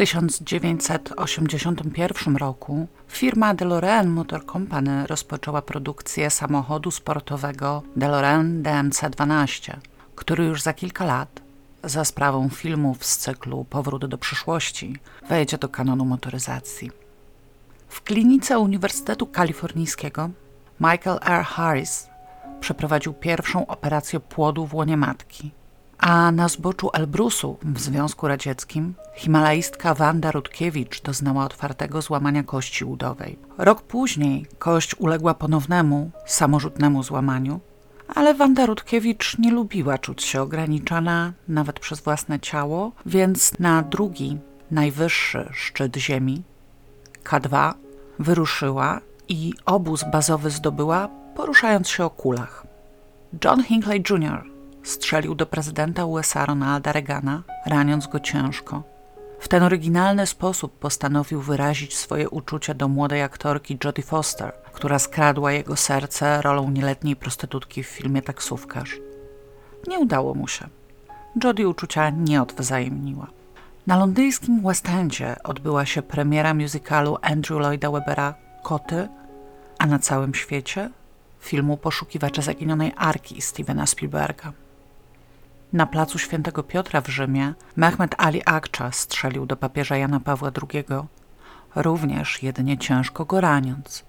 1981 roku firma DeLorean Motor Company rozpoczęła produkcję samochodu sportowego DeLorean DMC-12, który już za kilka lat, za sprawą filmów z cyklu Powrót do przyszłości, wejdzie do kanonu motoryzacji. W klinice Uniwersytetu Kalifornijskiego Michael R. Harris przeprowadził pierwszą operację płodu w łonie matki – a na zboczu Elbrusu w Związku Radzieckim himalaistka Wanda Rutkiewicz doznała otwartego złamania kości udowej. Rok później kość uległa ponownemu, samorzutnemu złamaniu, ale Wanda Rutkiewicz nie lubiła czuć się ograniczana nawet przez własne ciało, więc na drugi, najwyższy szczyt ziemi, K2, wyruszyła i obóz bazowy zdobyła, poruszając się o kulach. John Hinckley Jr., strzelił do prezydenta USA Ronalda Reagana, raniąc go ciężko. W ten oryginalny sposób postanowił wyrazić swoje uczucia do młodej aktorki Jodie Foster, która skradła jego serce rolą nieletniej prostytutki w filmie Taksówkarz. Nie udało mu się. Jodie uczucia nie odwzajemniła. Na londyńskim West Endzie odbyła się premiera musicalu Andrew Lloyda Webbera Koty, a na całym świecie filmu Poszukiwacze zaginionej arki Stevena Spielberga. Na placu Świętego Piotra w Rzymie Mehmed Ali Akcza strzelił do papieża Jana Pawła II, również jedynie ciężko go raniąc.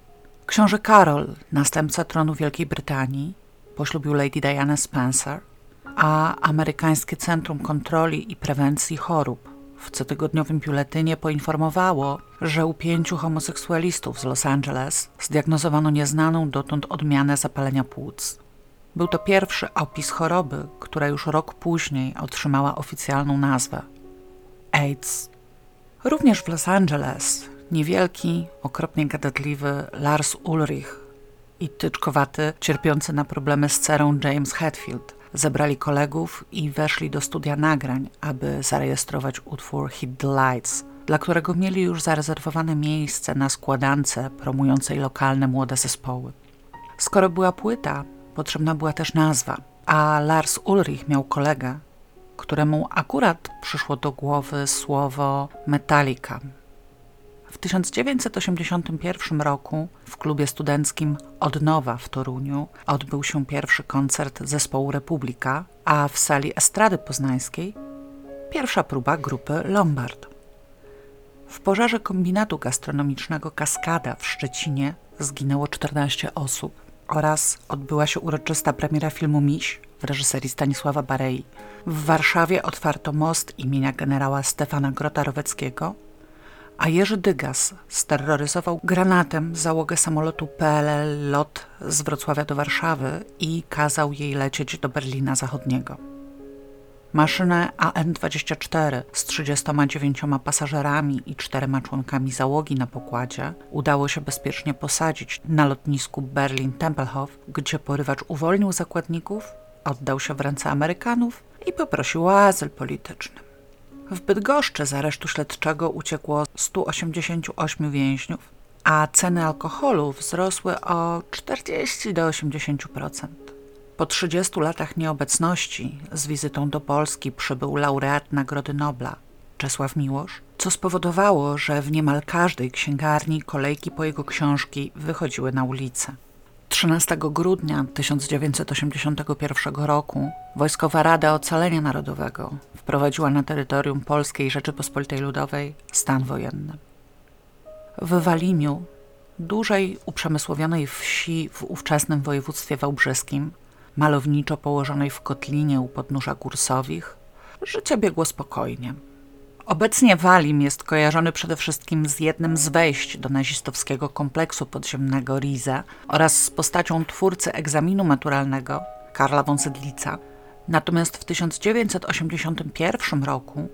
Książę Karol, następca tronu Wielkiej Brytanii, poślubił Lady Diana Spencer, a Amerykańskie Centrum Kontroli i Prewencji Chorób w cotygodniowym biuletynie poinformowało, że u pięciu homoseksualistów z Los Angeles zdiagnozowano nieznaną dotąd odmianę zapalenia płuc. Był to pierwszy opis choroby, która już rok później otrzymała oficjalną nazwę AIDS. Również w Los Angeles niewielki, okropnie gadatliwy Lars Ulrich i tyczkowaty, cierpiący na problemy z cerą James Hetfield zebrali kolegów i weszli do studia nagrań, aby zarejestrować utwór Hit the Lights, dla którego mieli już zarezerwowane miejsce na składance promującej lokalne młode zespoły. Skoro była płyta, potrzebna była też nazwa, a Lars Ulrich miał kolegę, któremu akurat przyszło do głowy słowo Metallica. W 1981 roku w klubie studenckim Odnowa w Toruniu odbył się pierwszy koncert zespołu Republika, a w sali Estrady Poznańskiej pierwsza próba grupy Lombard. W pożarze kombinatu gastronomicznego Kaskada w Szczecinie zginęło 14 osób oraz odbyła się uroczysta premiera filmu Miś w reżyserii Stanisława Barei. W Warszawie otwarto most imienia generała Stefana Grota-Roweckiego, a Jerzy Dygas steroryzował granatem załogę samolotu PLL LOT z Wrocławia do Warszawy i kazał jej lecieć do Berlina Zachodniego. Maszynę AN-24 z 39 pasażerami i czterema członkami załogi na pokładzie udało się bezpiecznie posadzić na lotnisku Berlin-Tempelhof, gdzie porywacz uwolnił zakładników, oddał się w ręce Amerykanów i poprosił o azyl polityczny. W Bydgoszczy z aresztu śledczego uciekło 188 więźniów, a ceny alkoholu wzrosły o 40 do 80%. Po 30 latach nieobecności z wizytą do Polski przybył laureat Nagrody Nobla, Czesław Miłosz, co spowodowało, że w niemal każdej księgarni kolejki po jego książki wychodziły na ulicę. 13 grudnia 1981 roku Wojskowa Rada Ocalenia Narodowego wprowadziła na terytorium Polskiej Rzeczypospolitej Ludowej stan wojenny. W Walimiu, dużej uprzemysłowionej wsi w ówczesnym województwie wałbrzyskim, malowniczo położonej w kotlinie u podnóża Kursowich, życie biegło spokojnie. Obecnie Walim jest kojarzony przede wszystkim z jednym z wejść do nazistowskiego kompleksu podziemnego Rize oraz z postacią twórcy egzaminu maturalnego Karla von Sedlica. Natomiast w 1981 roku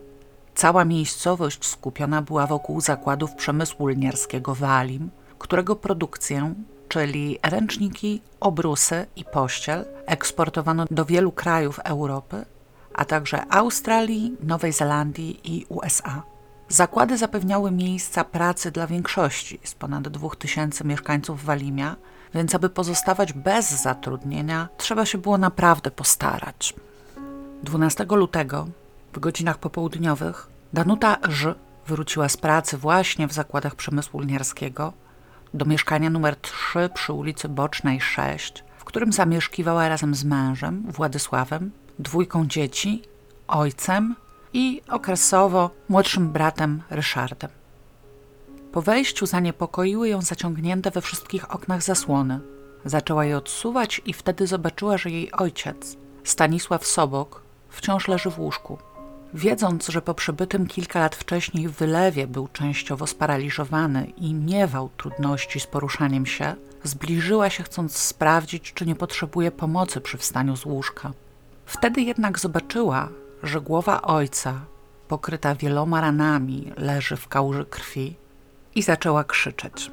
cała miejscowość skupiona była wokół zakładów przemysłu lniarskiego Walim, którego produkcję czyli ręczniki, obrusy i pościel eksportowano do wielu krajów Europy, a także Australii, Nowej Zelandii i USA. Zakłady zapewniały miejsca pracy dla większości z ponad 2000 mieszkańców Walimia, więc aby pozostawać bez zatrudnienia, trzeba się było naprawdę postarać. 12 lutego w godzinach popołudniowych Danuta Ż wróciła z pracy właśnie w zakładach przemysłu lniarskiego do mieszkania numer 3 przy ulicy Bocznej 6, w którym zamieszkiwała razem z mężem Władysławem, dwójką dzieci, ojcem i okresowo młodszym bratem Ryszardem. Po wejściu zaniepokoiły ją zaciągnięte we wszystkich oknach zasłony. Zaczęła je odsuwać i wtedy zobaczyła, że jej ojciec, Stanisław Sobok, wciąż leży w łóżku. Wiedząc, że po przebytym kilka lat wcześniej wylewie był częściowo sparaliżowany i miewał trudności z poruszaniem się, zbliżyła się chcąc sprawdzić, czy nie potrzebuje pomocy przy wstaniu z łóżka. Wtedy jednak zobaczyła, że głowa ojca, pokryta wieloma ranami, leży w kałuży krwi i zaczęła krzyczeć.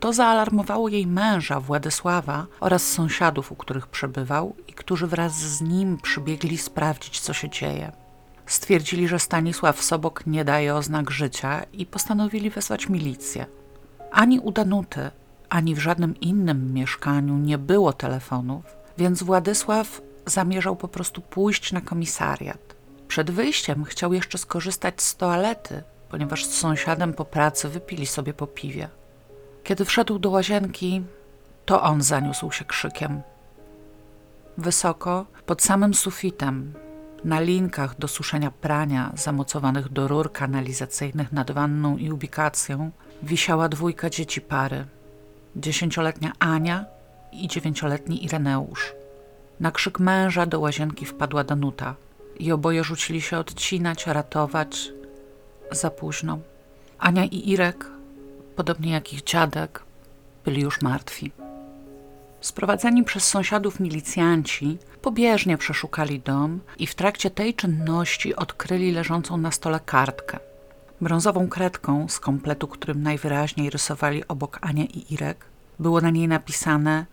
To zaalarmowało jej męża, Władysława, oraz sąsiadów, u których przebywał i którzy wraz z nim przybiegli sprawdzić, co się dzieje. Stwierdzili, że Stanisław Sobok nie daje oznak życia i postanowili wezwać milicję. Ani u Danuty, ani w żadnym innym mieszkaniu nie było telefonów, więc Władysław zamierzał po prostu pójść na komisariat. Przed wyjściem chciał jeszcze skorzystać z toalety, ponieważ z sąsiadem po pracy wypili sobie po piwie. Kiedy wszedł do łazienki, to on zaniósł się krzykiem. Wysoko, pod samym sufitem, na linkach do suszenia prania zamocowanych do rur kanalizacyjnych nad wanną i ubikacją wisiała dwójka dzieci pary. Dziesięcioletnia Ania i dziewięcioletni Ireneusz. Na krzyk męża do łazienki wpadła Danuta i oboje rzucili się odcinać, ratować. Za późno. Ania i Irek, podobnie jak ich dziadek, byli już martwi. Sprowadzeni przez sąsiadów milicjanci pobieżnie przeszukali dom i w trakcie tej czynności odkryli leżącą na stole kartkę. Brązową kredką z kompletu, którym najwyraźniej rysowali obok Ania i Irek, było na niej napisane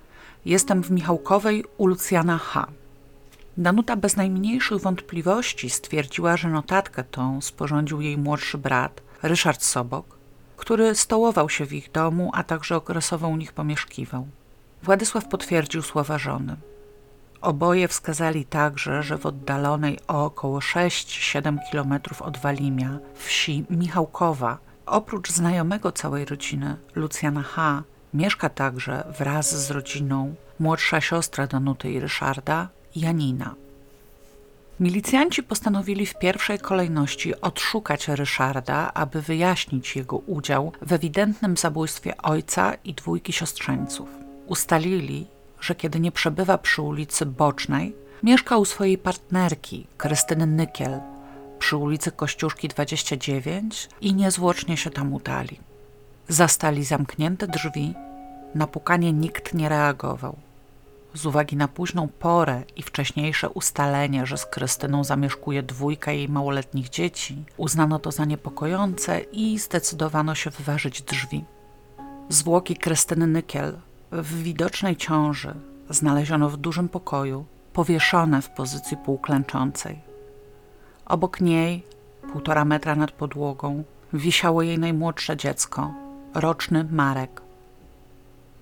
Jestem w Michałkowej u Lucjana H. Danuta bez najmniejszych wątpliwości stwierdziła, że notatkę tą sporządził jej młodszy brat, Ryszard Sobok, który stołował się w ich domu, a także okresowo u nich pomieszkiwał. Władysław potwierdził słowa żony. Oboje wskazali także, że w oddalonej o około 6-7 kilometrów od Walimia, wsi Michałkowa, oprócz znajomego całej rodziny, Lucjana H., mieszka także wraz z rodziną młodsza siostra Danuty i Ryszarda, Janina. Milicjanci postanowili w pierwszej kolejności odszukać Ryszarda, aby wyjaśnić jego udział w ewidentnym zabójstwie ojca i dwójki siostrzeńców. Ustalili, że kiedy nie przebywa przy ulicy Bocznej, mieszka u swojej partnerki, Krystyny Nykiel, przy ulicy Kościuszki 29 i niezwłocznie się tam udali. Zastali zamknięte drzwi, na pukanie nikt nie reagował. Z uwagi na późną porę i wcześniejsze ustalenie, że z Krystyną zamieszkuje dwójka jej małoletnich dzieci, uznano to za niepokojące i zdecydowano się wyważyć drzwi. Zwłoki Krystyny Nykiel w widocznej ciąży znaleziono w dużym pokoju, powieszone w pozycji półklęczącej. Obok niej, półtora metra nad podłogą, wisiało jej najmłodsze dziecko, roczny Marek.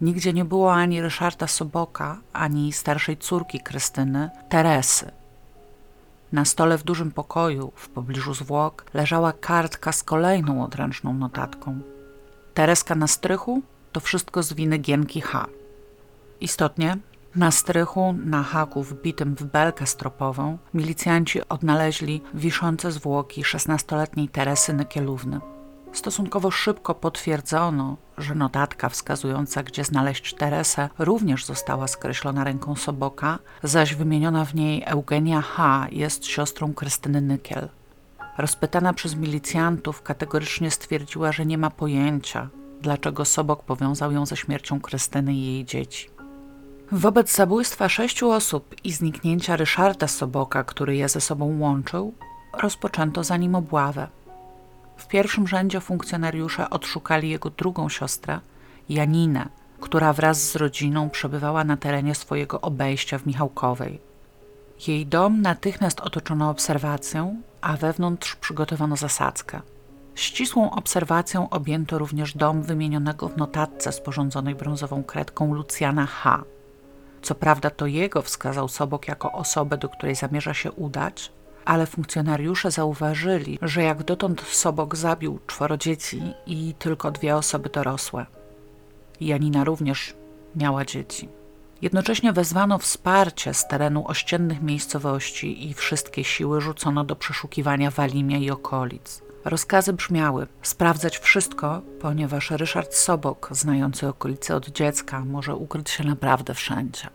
Nigdzie nie było ani Ryszarda Soboka, ani starszej córki Krystyny, Teresy. Na stole w dużym pokoju, w pobliżu zwłok, leżała kartka z kolejną odręczną notatką. Tereska na strychu to wszystko z winy Gienki H. Istotnie, na strychu, na haku wbitym w belkę stropową, milicjanci odnaleźli wiszące zwłoki szesnastoletniej Teresy Nykielówny. Stosunkowo szybko potwierdzono, że notatka wskazująca, gdzie znaleźć Teresę, również została skreślona ręką Soboka, zaś wymieniona w niej Eugenia H. jest siostrą Krystyny Nykiel. Rozpytana przez milicjantów kategorycznie stwierdziła, że nie ma pojęcia, dlaczego Sobok powiązał ją ze śmiercią Krystyny i jej dzieci. Wobec zabójstwa sześciu osób i zniknięcia Ryszarda Soboka, który je ze sobą łączył, rozpoczęto za nim obławę. W pierwszym rzędzie funkcjonariusze odszukali jego drugą siostrę, Janinę, która wraz z rodziną przebywała na terenie swojego obejścia w Michałkowej. Jej dom natychmiast otoczono obserwacją, a wewnątrz przygotowano zasadzkę. Ścisłą obserwacją objęto również dom wymienionego w notatce sporządzonej brązową kredką Lucjana H. Co prawda to jego wskazał Sobok jako osobę, do której zamierza się udać, ale funkcjonariusze zauważyli, że jak dotąd Sobok zabił czworo dzieci i tylko dwie osoby dorosłe. Janina również miała dzieci. Jednocześnie wezwano wsparcie z terenu ościennych miejscowości i wszystkie siły rzucono do przeszukiwania Walimia i okolic. Rozkazy brzmiały sprawdzać wszystko, ponieważ Ryszard Sobok, znający okolice od dziecka, może ukryć się naprawdę wszędzie.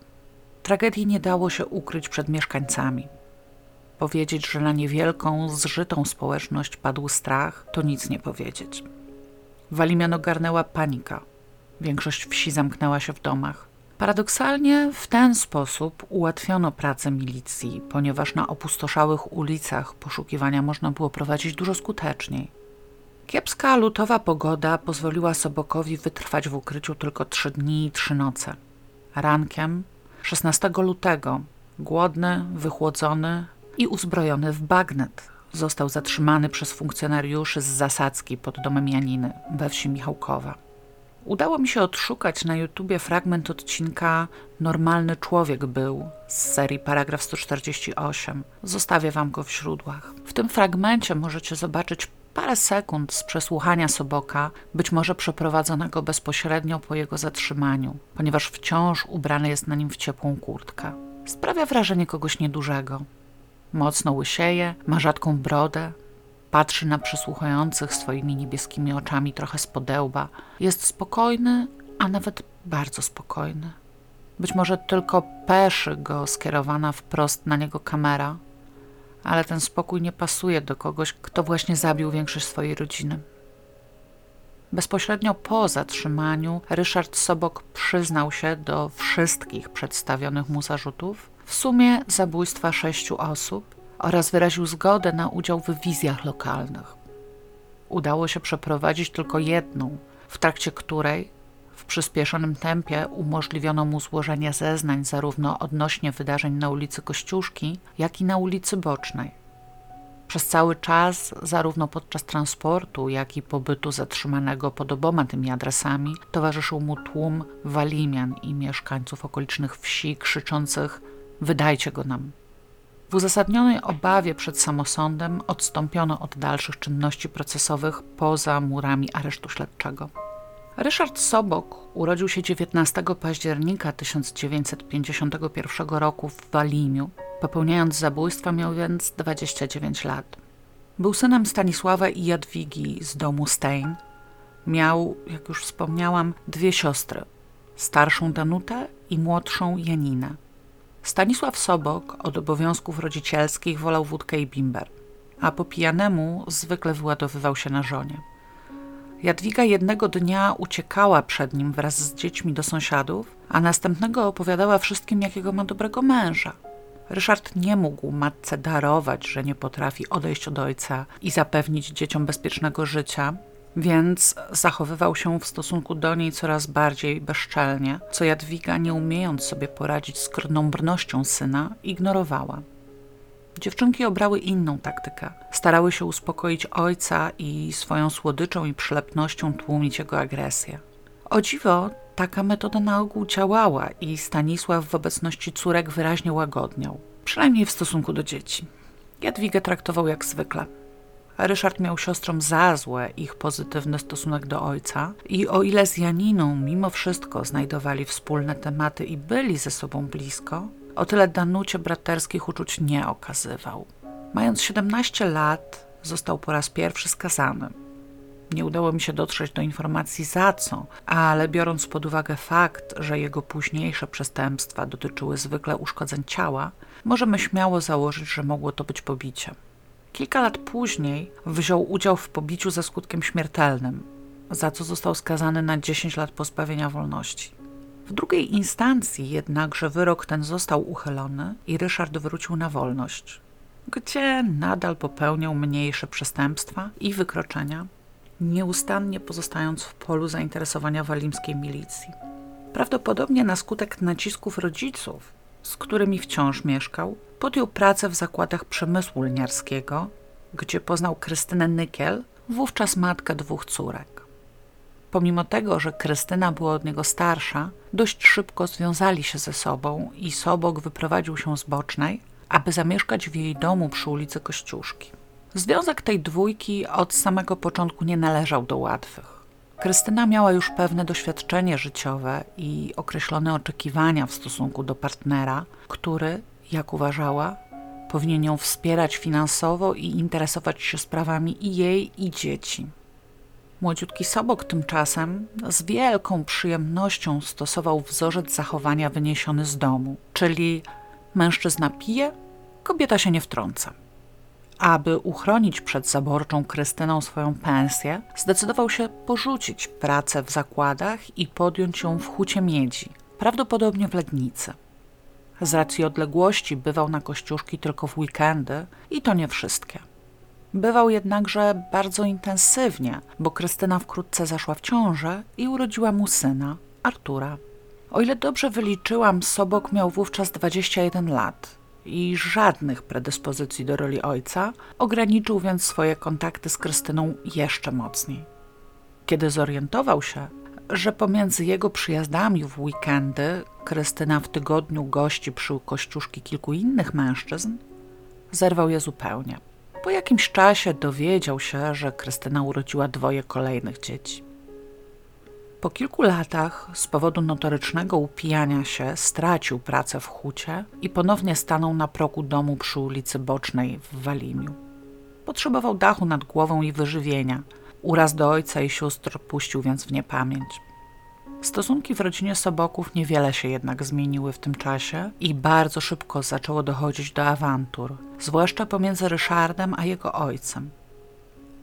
Tragedii nie dało się ukryć przed mieszkańcami. Powiedzieć, że na niewielką, zżytą społeczność padł strach, to nic nie powiedzieć. Walimian ogarnęła panika. Większość wsi zamknęła się w domach. Paradoksalnie w ten sposób ułatwiono pracę milicji, ponieważ na opustoszałych ulicach poszukiwania można było prowadzić dużo skuteczniej. Kiepska lutowa pogoda pozwoliła Sobokowi wytrwać w ukryciu tylko trzy dni i trzy noce. Rankiem 16 lutego, głodny, wychłodzony i uzbrojony w bagnet, został zatrzymany przez funkcjonariuszy z zasadzki pod domem Janiny we wsi Michałkowa. Udało mi się odszukać na YouTubie fragment odcinka Normalny człowiek był z serii Paragraf 148. Zostawię wam go w źródłach. W tym fragmencie możecie zobaczyć parę sekund z przesłuchania Soboka, być może przeprowadzonego bezpośrednio po jego zatrzymaniu, ponieważ wciąż ubrany jest na nim w ciepłą kurtkę. Sprawia wrażenie kogoś niedużego. Mocno łysieje, ma rzadką brodę, Patrzy na przysłuchujących swoimi niebieskimi oczami trochę z podełba. Jest spokojny, a nawet bardzo spokojny. Być może tylko peszy go skierowana wprost na niego kamera, ale ten spokój nie pasuje do kogoś, kto właśnie zabił większość swojej rodziny. Bezpośrednio po zatrzymaniu Ryszard Sobok przyznał się do wszystkich przedstawionych mu zarzutów, w sumie zabójstwa sześciu osób oraz wyraził zgodę na udział w wizjach lokalnych. Udało się przeprowadzić tylko jedną, w trakcie której w przyspieszonym tempie umożliwiono mu złożenie zeznań zarówno odnośnie wydarzeń na ulicy Kościuszki, jak i na ulicy Bocznej. Przez cały czas, zarówno podczas transportu, jak i pobytu zatrzymanego pod oboma tymi adresami, towarzyszył mu tłum walimian i mieszkańców okolicznych wsi krzyczących: Wydajcie go nam! W uzasadnionej obawie przed samosądem odstąpiono od dalszych czynności procesowych poza murami aresztu śledczego. Ryszard Sobok urodził się 19 października 1951 roku w Walimiu. Popełniając zabójstwa miał więc 29 lat. Był synem Stanisława i Jadwigi z domu Stein. Miał, jak już wspomniałam, dwie siostry, starszą Danutę i młodszą Janinę. Stanisław Sobok od obowiązków rodzicielskich wolał wódkę i bimber, a po pijanemu zwykle wyładowywał się na żonie. Jadwiga jednego dnia uciekała przed nim wraz z dziećmi do sąsiadów, a następnego opowiadała wszystkim, jakiego ma dobrego męża. Ryszard nie mógł matce darować, że nie potrafi odejść od ojca i zapewnić dzieciom bezpiecznego życia, więc zachowywał się w stosunku do niej coraz bardziej bezczelnie, co Jadwiga, nie umiejąc sobie poradzić z krnąbrnością syna, ignorowała. Dziewczynki obrały inną taktykę. Starały się uspokoić ojca i swoją słodyczą i przylepnością tłumić jego agresję. O dziwo, taka metoda na ogół działała i Stanisław w obecności córek wyraźnie łagodniał, przynajmniej w stosunku do dzieci. Jadwigę traktował jak zwykle. Ryszard miał siostrom za złe ich pozytywny stosunek do ojca i o ile z Janiną mimo wszystko znajdowali wspólne tematy i byli ze sobą blisko, o tyle Danucie braterskich uczuć nie okazywał. Mając 17 lat, został po raz pierwszy skazany. Nie udało mi się dotrzeć do informacji za co, ale biorąc pod uwagę fakt, że jego późniejsze przestępstwa dotyczyły zwykle uszkodzeń ciała, możemy śmiało założyć, że mogło to być pobicie. Kilka lat później wziął udział w pobiciu ze skutkiem śmiertelnym, za co został skazany na 10 lat pozbawienia wolności. W drugiej instancji jednakże wyrok ten został uchylony i Ryszard wrócił na wolność, gdzie nadal popełniał mniejsze przestępstwa i wykroczenia, nieustannie pozostając w polu zainteresowania walimskiej milicji. Prawdopodobnie na skutek nacisków rodziców, z którymi wciąż mieszkał, podjął pracę w zakładach przemysłu lniarskiego, gdzie poznał Krystynę Nykiel, wówczas matkę dwóch córek. Pomimo tego, że Krystyna była od niego starsza, dość szybko związali się ze sobą i Sobok wyprowadził się z Bocznej, aby zamieszkać w jej domu przy ulicy Kościuszki. Związek tej dwójki od samego początku nie należał do łatwych. Krystyna miała już pewne doświadczenie życiowe i określone oczekiwania w stosunku do partnera, który, jak uważała, powinien ją wspierać finansowo i interesować się sprawami i jej, i dzieci. Młodziutki Sobok tymczasem z wielką przyjemnością stosował wzorzec zachowania wyniesiony z domu, czyli mężczyzna pije, kobieta się nie wtrąca. Aby uchronić przed zaborczą Krystyną swoją pensję, zdecydował się porzucić pracę w zakładach i podjąć ją w hucie miedzi, prawdopodobnie w Legnicy. Z racji odległości bywał na Kościuszki tylko w weekendy i to nie wszystkie. Bywał jednakże bardzo intensywnie, bo Krystyna wkrótce zaszła w ciążę i urodziła mu syna, Artura. O ile dobrze wyliczyłam, Sobok miał wówczas 21 lat i żadnych predyspozycji do roli ojca, ograniczył więc swoje kontakty z Krystyną jeszcze mocniej. Kiedy zorientował się, że pomiędzy jego przyjazdami w weekendy Krystyna w tygodniu gości przy kościuszki kilku innych mężczyzn, zerwał je zupełnie. Po jakimś czasie dowiedział się, że Krystyna urodziła dwoje kolejnych dzieci. Po kilku latach z powodu notorycznego upijania się stracił pracę w hucie i ponownie stanął na progu domu przy ulicy Bocznej w Walimiu. Potrzebował dachu nad głową i wyżywienia. Uraz do ojca i sióstr puścił więc w niepamięć. Stosunki w rodzinie Soboków niewiele się jednak zmieniły w tym czasie i bardzo szybko zaczęło dochodzić do awantur, zwłaszcza pomiędzy Ryszardem a jego ojcem.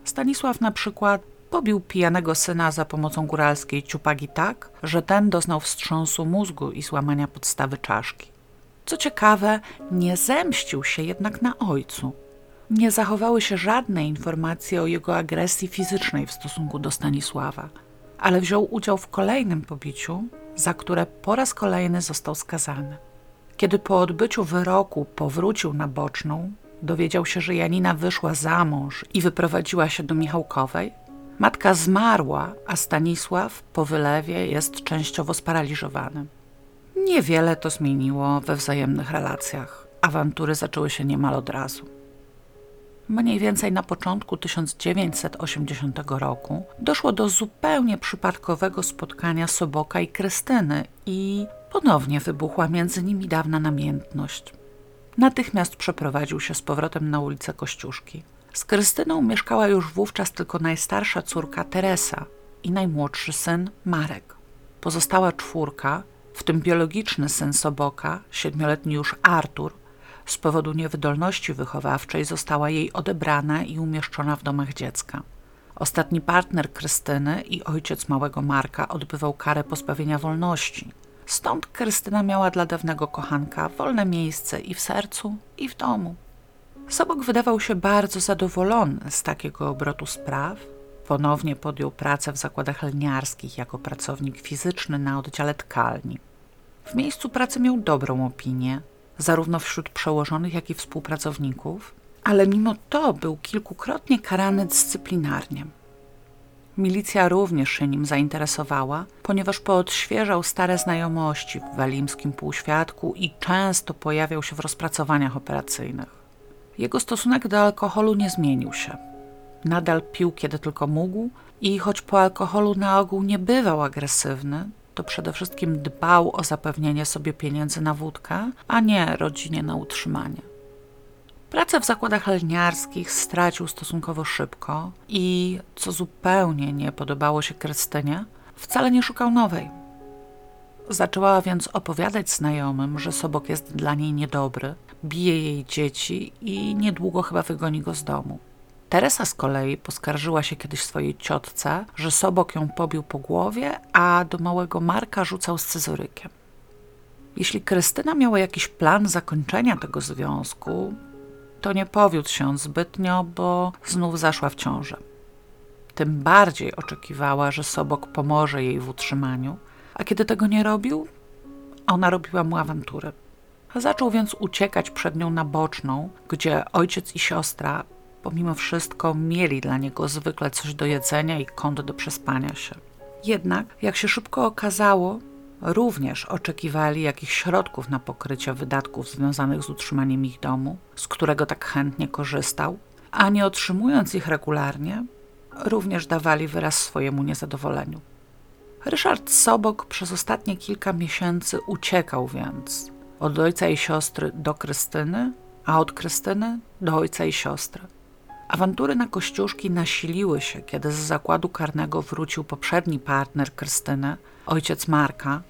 Stanisław na przykład pobił pijanego syna za pomocą góralskiej ciupagi tak, że ten doznał wstrząsu mózgu i złamania podstawy czaszki. Co ciekawe, nie zemścił się jednak na ojcu. Nie zachowały się żadne informacje o jego agresji fizycznej w stosunku do Stanisława – ale wziął udział w kolejnym pobiciu, za które po raz kolejny został skazany. Kiedy po odbyciu wyroku powrócił na boczną, dowiedział się, że Janina wyszła za mąż i wyprowadziła się do Michałkowej. Matka zmarła, a Stanisław po wylewie jest częściowo sparaliżowany. Niewiele to zmieniło we wzajemnych relacjach. Awantury zaczęły się niemal od razu. Mniej więcej na początku 1980 roku doszło do zupełnie przypadkowego spotkania Soboka i Krystyny i ponownie wybuchła między nimi dawna namiętność. Natychmiast przeprowadził się z powrotem na ulicę Kościuszki. Z Krystyną mieszkała już wówczas tylko najstarsza córka Teresa i najmłodszy syn Marek. Pozostała czwórka, w tym biologiczny syn Soboka, siedmioletni już Artur, z powodu niewydolności wychowawczej została jej odebrana i umieszczona w domach dziecka. Ostatni partner Krystyny i ojciec małego Marka odbywał karę pozbawienia wolności. Stąd Krystyna miała dla dawnego kochanka wolne miejsce i w sercu, i w domu. Sobok wydawał się bardzo zadowolony z takiego obrotu spraw. Ponownie podjął pracę w zakładach lniarskich jako pracownik fizyczny na oddziale tkalni. W miejscu pracy miał dobrą opinię, zarówno wśród przełożonych, jak i współpracowników, ale mimo to był kilkukrotnie karany dyscyplinarnie. Milicja również się nim zainteresowała, ponieważ poodświeżał stare znajomości w walimskim półświadku i często pojawiał się w rozpracowaniach operacyjnych. Jego stosunek do alkoholu nie zmienił się. Nadal pił kiedy tylko mógł i choć po alkoholu na ogół nie bywał agresywny, to przede wszystkim dbał o zapewnienie sobie pieniędzy na wódkę, a nie rodzinie na utrzymanie. Pracę w zakładach lniarskich stracił stosunkowo szybko i, co zupełnie nie podobało się Krystynie, wcale nie szukał nowej. Zaczęła więc opowiadać znajomym, że Sobok jest dla niej niedobry, bije jej dzieci i niedługo chyba wygoni go z domu. Teresa z kolei poskarżyła się kiedyś swojej ciotce, że Sobok ją pobił po głowie, a do małego Marka rzucał scyzorykiem. Jeśli Krystyna miała jakiś plan zakończenia tego związku, to nie powiódł się on zbytnio, bo znów zaszła w ciążę. Tym bardziej oczekiwała, że Sobok pomoże jej w utrzymaniu, a kiedy tego nie robił, ona robiła mu awantury. Zaczął więc uciekać przed nią na boczną, gdzie ojciec i siostra pomimo wszystko mieli dla niego zwykle coś do jedzenia i kąt do przespania się. Jednak, jak się szybko okazało, również oczekiwali jakichś środków na pokrycie wydatków związanych z utrzymaniem ich domu, z którego tak chętnie korzystał, a nie otrzymując ich regularnie, również dawali wyraz swojemu niezadowoleniu. Ryszard Sobok przez ostatnie kilka miesięcy uciekał więc od ojca i siostry do Krystyny, a od Krystyny do ojca i siostry. Awantury na Kościuszki nasiliły się, kiedy z zakładu karnego wrócił poprzedni partner Krystyny, ojciec Marka,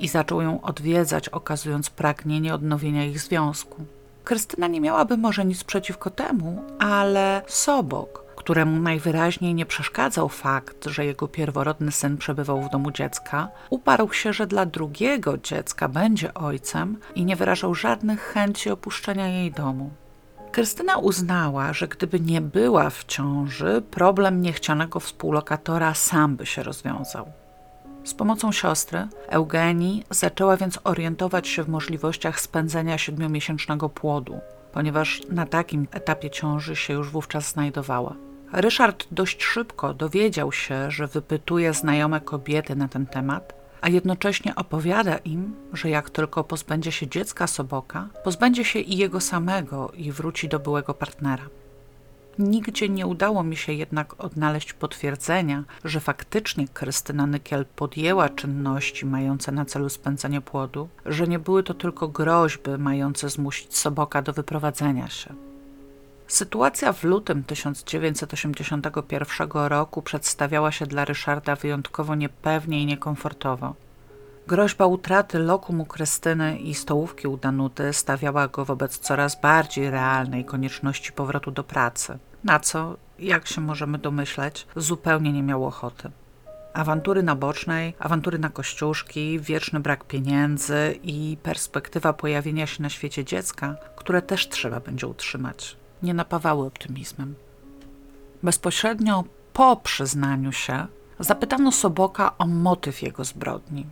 i zaczął ją odwiedzać, okazując pragnienie odnowienia ich związku. Krystyna nie miałaby może nic przeciwko temu, ale Sobok, któremu najwyraźniej nie przeszkadzał fakt, że jego pierworodny syn przebywał w domu dziecka, uparł się, że dla drugiego dziecka będzie ojcem i nie wyrażał żadnych chęci opuszczenia jej domu. Krystyna uznała, że gdyby nie była w ciąży, problem niechcianego współlokatora sam by się rozwiązał. Z pomocą siostry, Eugenii, zaczęła więc orientować się w możliwościach spędzenia siedmiomiesięcznego płodu, ponieważ na takim etapie ciąży się już wówczas znajdowała. Ryszard dość szybko dowiedział się, że wypytuje znajome kobiety na ten temat, a jednocześnie opowiada im, że jak tylko pozbędzie się dziecka Soboka, pozbędzie się i jego samego i wróci do byłego partnera. Nigdzie nie udało mi się jednak odnaleźć potwierdzenia, że faktycznie Krystyna Nykiel podjęła czynności mające na celu spędzenie płodu, że nie były to tylko groźby mające zmusić Soboka do wyprowadzenia się. Sytuacja w lutym 1981 roku przedstawiała się dla Ryszarda wyjątkowo niepewnie i niekomfortowo. Groźba utraty lokum u Krystyny i stołówki u Danuty stawiała go wobec coraz bardziej realnej konieczności powrotu do pracy, na co, jak się możemy domyśleć, zupełnie nie miał ochoty. Awantury na bocznej, awantury na kościuszki, wieczny brak pieniędzy i perspektywa pojawienia się na świecie dziecka, które też trzeba będzie utrzymać nie napawały optymizmem. Bezpośrednio po przyznaniu się zapytano Soboka o motyw jego zbrodni.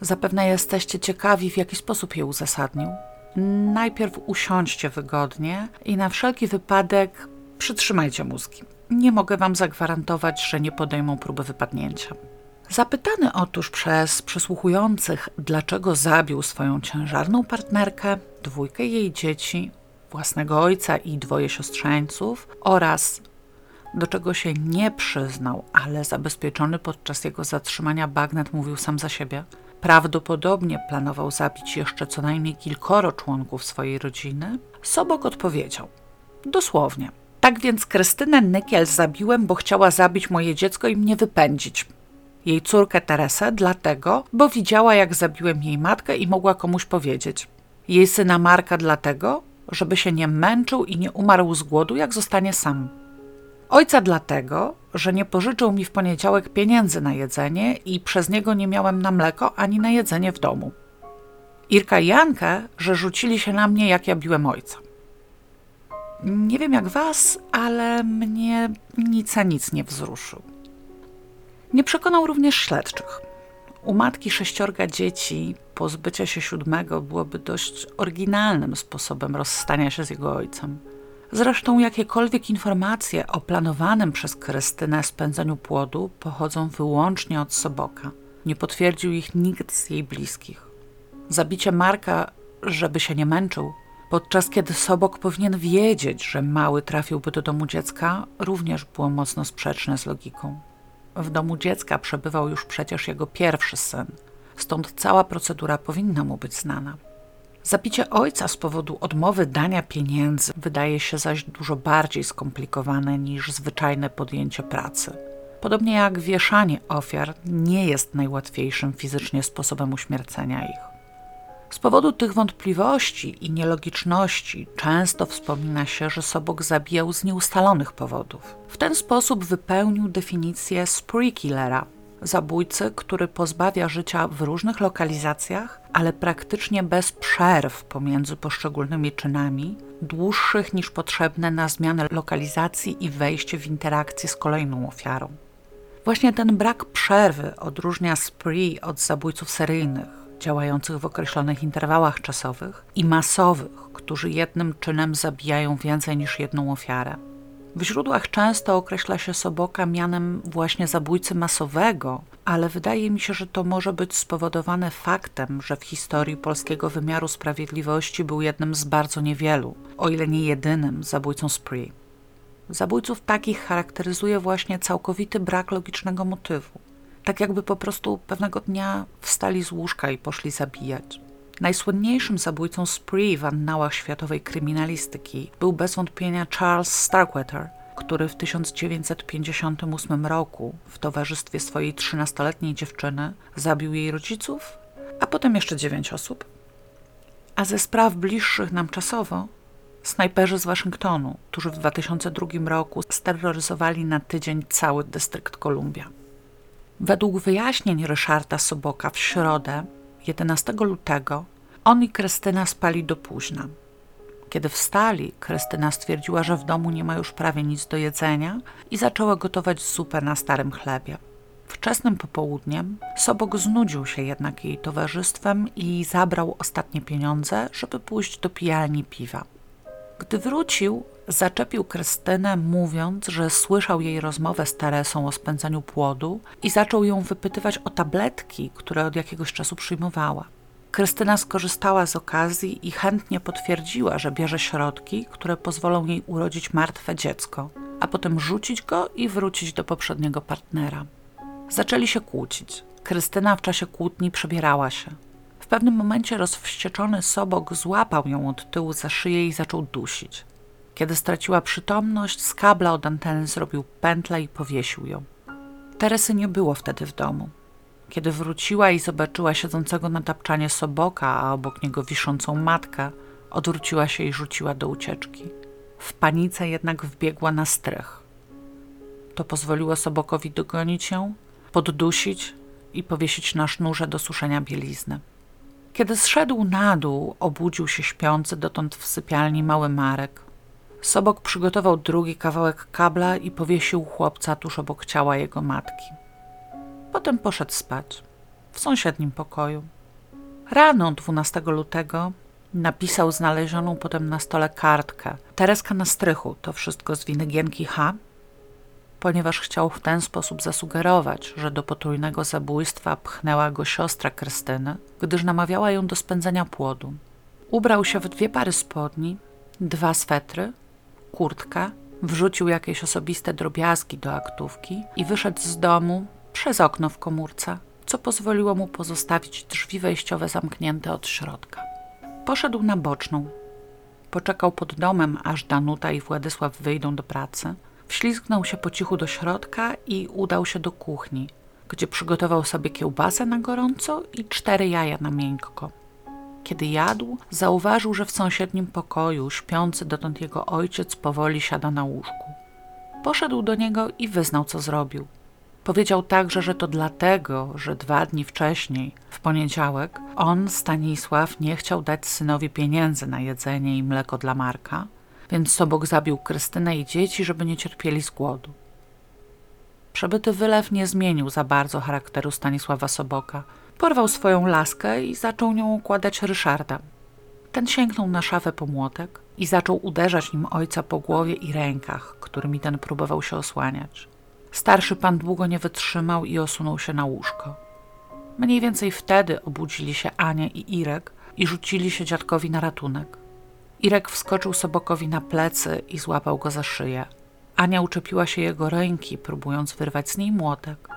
Zapewne jesteście ciekawi, w jaki sposób je uzasadnił. Najpierw usiądźcie wygodnie i na wszelki wypadek przytrzymajcie mózgi. Nie mogę wam zagwarantować, że nie podejmą próby wypadnięcia. Zapytany otóż przez przysłuchujących, dlaczego zabił swoją ciężarną partnerkę, dwójkę jej dzieci własnego ojca i dwoje siostrzeńców oraz do czego się nie przyznał, ale zabezpieczony podczas jego zatrzymania bagnet mówił sam za siebie. Prawdopodobnie planował zabić jeszcze co najmniej kilkoro członków swojej rodziny. Sobok odpowiedział: Dosłownie. Tak więc Krystynę Nykiel zabiłem, bo chciała zabić moje dziecko i mnie wypędzić. Jej córkę Teresę dlatego, bo widziała, jak zabiłem jej matkę i mogła komuś powiedzieć. Jej syna Marka dlatego, żeby się nie męczył i nie umarł z głodu, jak zostanie sam. Ojca dlatego, że nie pożyczył mi w poniedziałek pieniędzy na jedzenie i przez niego nie miałem na mleko ani na jedzenie w domu. Irka i Jankę, że rzucili się na mnie, jak ja biłem ojca. Nie wiem jak was, ale mnie nic a nic nie wzruszył. Nie przekonał również śledczych. U matki sześciorga dzieci pozbycie się siódmego byłoby dość oryginalnym sposobem rozstania się z jego ojcem. Zresztą jakiekolwiek informacje o planowanym przez Krystynę spędzeniu płodu pochodzą wyłącznie od Soboka. Nie potwierdził ich nikt z jej bliskich. Zabicie Marka, żeby się nie męczył, podczas kiedy Sobok powinien wiedzieć, że mały trafiłby do domu dziecka, również było mocno sprzeczne z logiką. W domu dziecka przebywał już przecież jego pierwszy syn, stąd cała procedura powinna mu być znana. Zabicie ojca z powodu odmowy dania pieniędzy wydaje się zaś dużo bardziej skomplikowane niż zwyczajne podjęcie pracy. Podobnie jak wieszanie ofiar nie jest najłatwiejszym fizycznie sposobem uśmiercenia ich. Z powodu tych wątpliwości i nielogiczności często wspomina się, że Sobok zabijał z nieustalonych powodów. W ten sposób wypełnił definicję spree killera, zabójcy, który pozbawia życia w różnych lokalizacjach, ale praktycznie bez przerw pomiędzy poszczególnymi czynami, dłuższych niż potrzebne na zmianę lokalizacji i wejście w interakcję z kolejną ofiarą. Właśnie ten brak przerwy odróżnia spree od zabójców seryjnych działających w określonych interwałach czasowych i masowych, którzy jednym czynem zabijają więcej niż jedną ofiarę. W źródłach często określa się Soboka mianem właśnie zabójcy masowego, ale wydaje mi się, że to może być spowodowane faktem, że w historii polskiego wymiaru sprawiedliwości był jednym z bardzo niewielu, o ile nie jedynym, zabójcą spree. Zabójców takich charakteryzuje właśnie całkowity brak logicznego motywu. Tak jakby po prostu pewnego dnia wstali z łóżka i poszli zabijać. Najsłynniejszym zabójcą spree w annałach światowej kryminalistyki był bez wątpienia Charles Starkweather, który w 1958 roku w towarzystwie swojej 13-letniej dziewczyny zabił jej rodziców, a potem jeszcze dziewięć osób. A ze spraw bliższych nam czasowo, snajperzy z Waszyngtonu, którzy w 2002 roku steroryzowali na tydzień cały dystrykt Columbia. Według wyjaśnień Ryszarda Soboka w środę 11 lutego on i Krystyna spali do późna. Kiedy wstali, Krystyna stwierdziła, że w domu nie ma już prawie nic do jedzenia i zaczęła gotować zupę na starym chlebie. Wczesnym popołudniem Sobok znudził się jednak jej towarzystwem i zabrał ostatnie pieniądze, żeby pójść do pijalni piwa. Gdy wrócił, zaczepił Krystynę, mówiąc, że słyszał jej rozmowę z Teresą o spędzaniu płodu i zaczął ją wypytywać o tabletki, które od jakiegoś czasu przyjmowała. Krystyna skorzystała z okazji i chętnie potwierdziła, że bierze środki, które pozwolą jej urodzić martwe dziecko, a potem rzucić go i wrócić do poprzedniego partnera. Zaczęli się kłócić. Krystyna w czasie kłótni przebierała się. W pewnym momencie rozwścieczony Sobok złapał ją od tyłu za szyję i zaczął dusić. Kiedy straciła przytomność, z kabla od anteny zrobił pętlę i powiesił ją. Teresy nie było wtedy w domu. Kiedy wróciła i zobaczyła siedzącego na tapczanie Soboka, a obok niego wiszącą matkę, odwróciła się i rzuciła do ucieczki. W panice jednak wbiegła na strych. To pozwoliło Sobokowi dogonić ją, poddusić i powiesić na sznurze do suszenia bielizny. Kiedy zszedł na dół, obudził się śpiący dotąd w sypialni mały Marek. Sobok przygotował drugi kawałek kabla i powiesił chłopca tuż obok ciała jego matki. Potem poszedł spać w sąsiednim pokoju. Rano 12 lutego napisał znalezioną potem na stole kartkę. Tereska na strychu, to wszystko z winy Gienki H., ponieważ chciał w ten sposób zasugerować, że do potrójnego zabójstwa pchnęła go siostra Krystyny, gdyż namawiała ją do spędzenia płodu. Ubrał się w dwie pary spodni, dwa swetry, kurtkę, wrzucił jakieś osobiste drobiazgi do aktówki i wyszedł z domu przez okno w komórce, co pozwoliło mu pozostawić drzwi wejściowe zamknięte od środka. Poszedł na boczną. Poczekał pod domem, aż Danuta i Władysław wyjdą do pracy. Wślizgnął się po cichu do środka i udał się do kuchni, gdzie przygotował sobie kiełbasę na gorąco i cztery jaja na miękko. Kiedy jadł, zauważył, że w sąsiednim pokoju śpiący dotąd jego ojciec powoli siada na łóżku. Poszedł do niego i wyznał, co zrobił. Powiedział także, że to dlatego, że dwa dni wcześniej, w poniedziałek, on, Stanisław, nie chciał dać synowi pieniędzy na jedzenie i mleko dla Marka, więc Sobok zabił Krystynę i dzieci, żeby nie cierpieli z głodu. Przebyty wylew nie zmienił za bardzo charakteru Stanisława Soboka. Porwał swoją laskę i zaczął nią układać Ryszarda. Ten sięgnął na szafę po młotek i zaczął uderzać nim ojca po głowie i rękach, którymi ten próbował się osłaniać. Starszy pan długo nie wytrzymał i osunął się na łóżko. Mniej więcej wtedy obudzili się Ania i Irek i rzucili się dziadkowi na ratunek. Irek wskoczył Sobokowi na plecy i złapał go za szyję. Ania uczepiła się jego ręki, próbując wyrwać z niej młotek.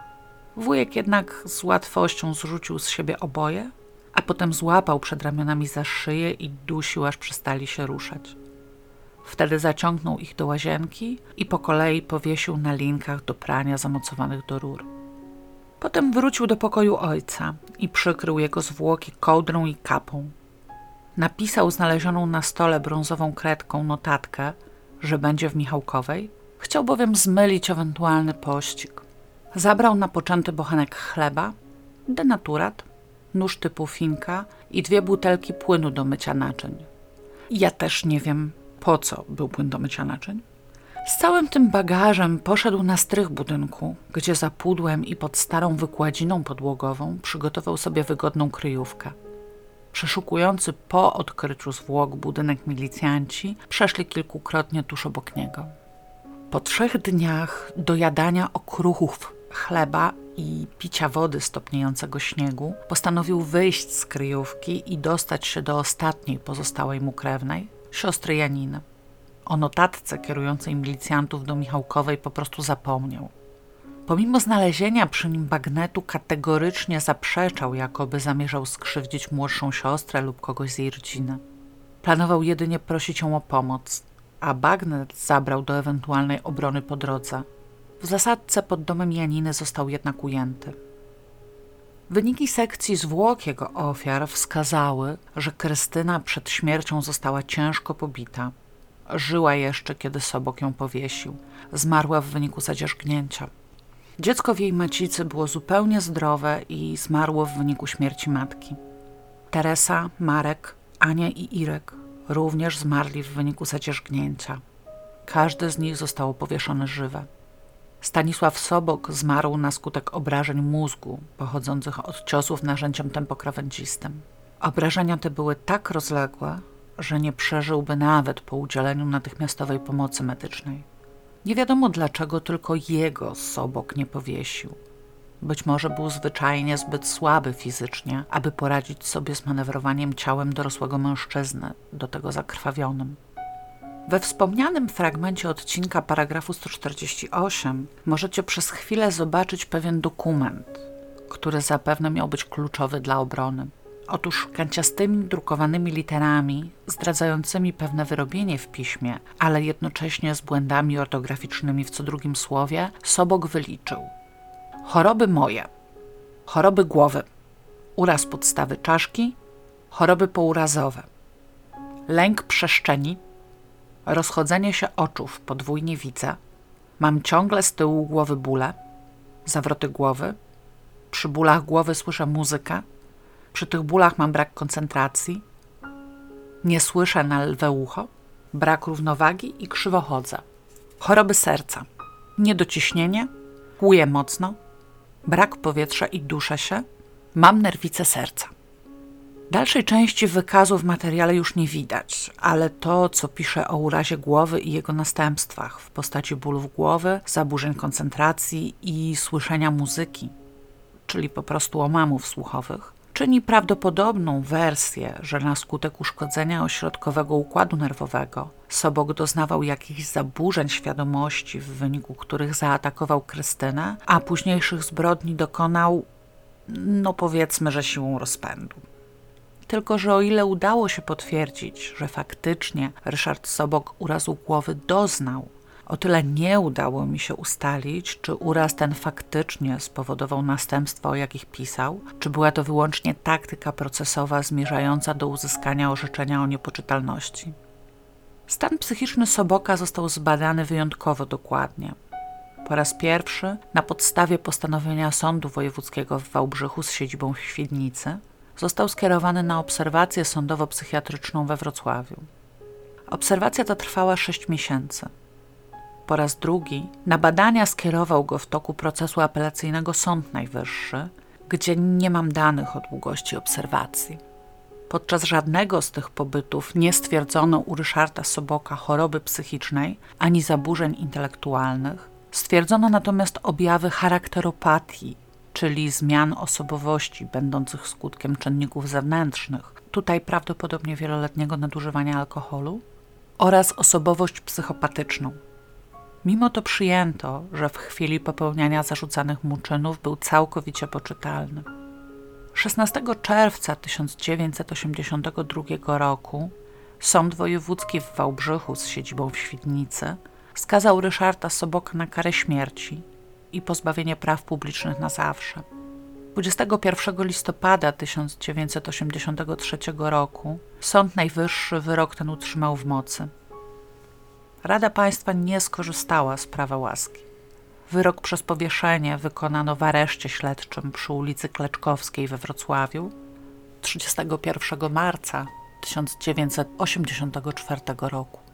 Wujek jednak z łatwością zrzucił z siebie oboje, a potem złapał przed ramionami za szyję i dusił, aż przestali się ruszać. Wtedy zaciągnął ich do łazienki i po kolei powiesił na linkach do prania zamocowanych do rur. Potem wrócił do pokoju ojca i przykrył jego zwłoki kołdrą i kapą. Napisał znalezioną na stole brązową kredką notatkę, że będzie w Michałkowej. Chciał bowiem zmylić ewentualny pościg. Zabrał na poczęty bochenek chleba, denaturat, nóż typu finka i dwie butelki płynu do mycia naczyń. Ja też nie wiem, po co był płyn do mycia naczyń. Z całym tym bagażem poszedł na strych budynku, gdzie za pudłem i pod starą wykładziną podłogową przygotował sobie wygodną kryjówkę. Przeszukujący po odkryciu zwłok budynek milicjanci przeszli kilkukrotnie tuż obok niego. Po trzech dniach dojadania okruchów chleba i picia wody stopniejącego śniegu, postanowił wyjść z kryjówki i dostać się do ostatniej pozostałej mu krewnej, siostry Janiny. O notatce kierującej milicjantów do Michałkowej po prostu zapomniał. Pomimo znalezienia przy nim bagnetu, kategorycznie zaprzeczał, jakoby zamierzał skrzywdzić młodszą siostrę lub kogoś z jej rodziny. Planował jedynie prosić ją o pomoc, a bagnet zabrał do ewentualnej obrony po drodze. W zasadce pod domem Janiny został jednak ujęty. Wyniki sekcji zwłok jego ofiar wskazały, że Krystyna przed śmiercią została ciężko pobita. Żyła jeszcze, kiedy Sobok ją powiesił. Zmarła w wyniku zadzierzgnięcia. Dziecko w jej macicy było zupełnie zdrowe i zmarło w wyniku śmierci matki. Teresa, Marek, Ania i Irek również zmarli w wyniku zadzierzgnięcia. Każdy z nich został powieszony żywe. Stanisław Sobok zmarł na skutek obrażeń mózgu pochodzących od ciosów narzędziem tempokrawędzistym. Obrażenia te były tak rozległe, że nie przeżyłby nawet po udzieleniu natychmiastowej pomocy medycznej. Nie wiadomo dlaczego tylko jego Sobok nie powiesił. Być może był zwyczajnie zbyt słaby fizycznie, aby poradzić sobie z manewrowaniem ciałem dorosłego mężczyzny, do tego zakrwawionym. We wspomnianym fragmencie odcinka paragrafu 148 możecie przez chwilę zobaczyć pewien dokument, który zapewne miał być kluczowy dla obrony. Otóż kanciastymi drukowanymi literami, zdradzającymi pewne wyrobienie w piśmie, ale jednocześnie z błędami ortograficznymi w co drugim słowie, Sobok wyliczył. Choroby moje, choroby głowy, uraz podstawy czaszki, choroby pourazowe, lęk przestrzeni, rozchodzenie się oczów, podwójnie widzę, mam ciągle z tyłu głowy bóle, zawroty głowy, przy bólach głowy słyszę muzykę, przy tych bólach mam brak koncentracji, nie słyszę na lwe ucho, brak równowagi i krzywo chodzę. Choroby serca, niedociśnienie, kłuję mocno, brak powietrza i duszę się, mam nerwice serca. Dalszej części wykazu w materiale już nie widać, ale to, co pisze o urazie głowy i jego następstwach w postaci bólów głowy, zaburzeń koncentracji i słyszenia muzyki, czyli po prostu omamów słuchowych, czyni prawdopodobną wersję, że na skutek uszkodzenia ośrodkowego układu nerwowego Sobok doznawał jakichś zaburzeń świadomości, w wyniku których zaatakował Krystynę, a późniejszych zbrodni dokonał, no powiedzmy, że siłą rozpędu. Tylko, że o ile udało się potwierdzić, że faktycznie Ryszard Sobok urazu głowy doznał, o tyle nie udało mi się ustalić, czy uraz ten faktycznie spowodował następstwa, o jakich pisał, czy była to wyłącznie taktyka procesowa zmierzająca do uzyskania orzeczenia o niepoczytalności. Stan psychiczny Soboka został zbadany wyjątkowo dokładnie. Po raz pierwszy, na podstawie postanowienia Sądu Wojewódzkiego w Wałbrzychu z siedzibą w Świdnicy, został skierowany na obserwację sądowo-psychiatryczną we Wrocławiu. Obserwacja ta trwała 6 miesięcy. Po raz drugi na badania skierował go w toku procesu apelacyjnego Sąd Najwyższy, gdzie nie mam danych o długości obserwacji. Podczas żadnego z tych pobytów nie stwierdzono u Ryszarda Soboka choroby psychicznej ani zaburzeń intelektualnych. Stwierdzono natomiast objawy charakteropatii, czyli zmian osobowości będących skutkiem czynników zewnętrznych, tutaj prawdopodobnie wieloletniego nadużywania alkoholu, oraz osobowość psychopatyczną. Mimo to przyjęto, że w chwili popełniania zarzucanych mu czynów był całkowicie poczytalny. 16 czerwca 1982 roku Sąd Wojewódzki w Wałbrzychu z siedzibą w Świdnicy skazał Ryszarda Soboka na karę śmierci i pozbawienie praw publicznych na zawsze. 21 listopada 1983 roku Sąd Najwyższy wyrok ten utrzymał w mocy. Rada Państwa nie skorzystała z prawa łaski. Wyrok przez powieszenie wykonano w areszcie śledczym przy ulicy Kleczkowskiej we Wrocławiu 31 marca 1984 roku.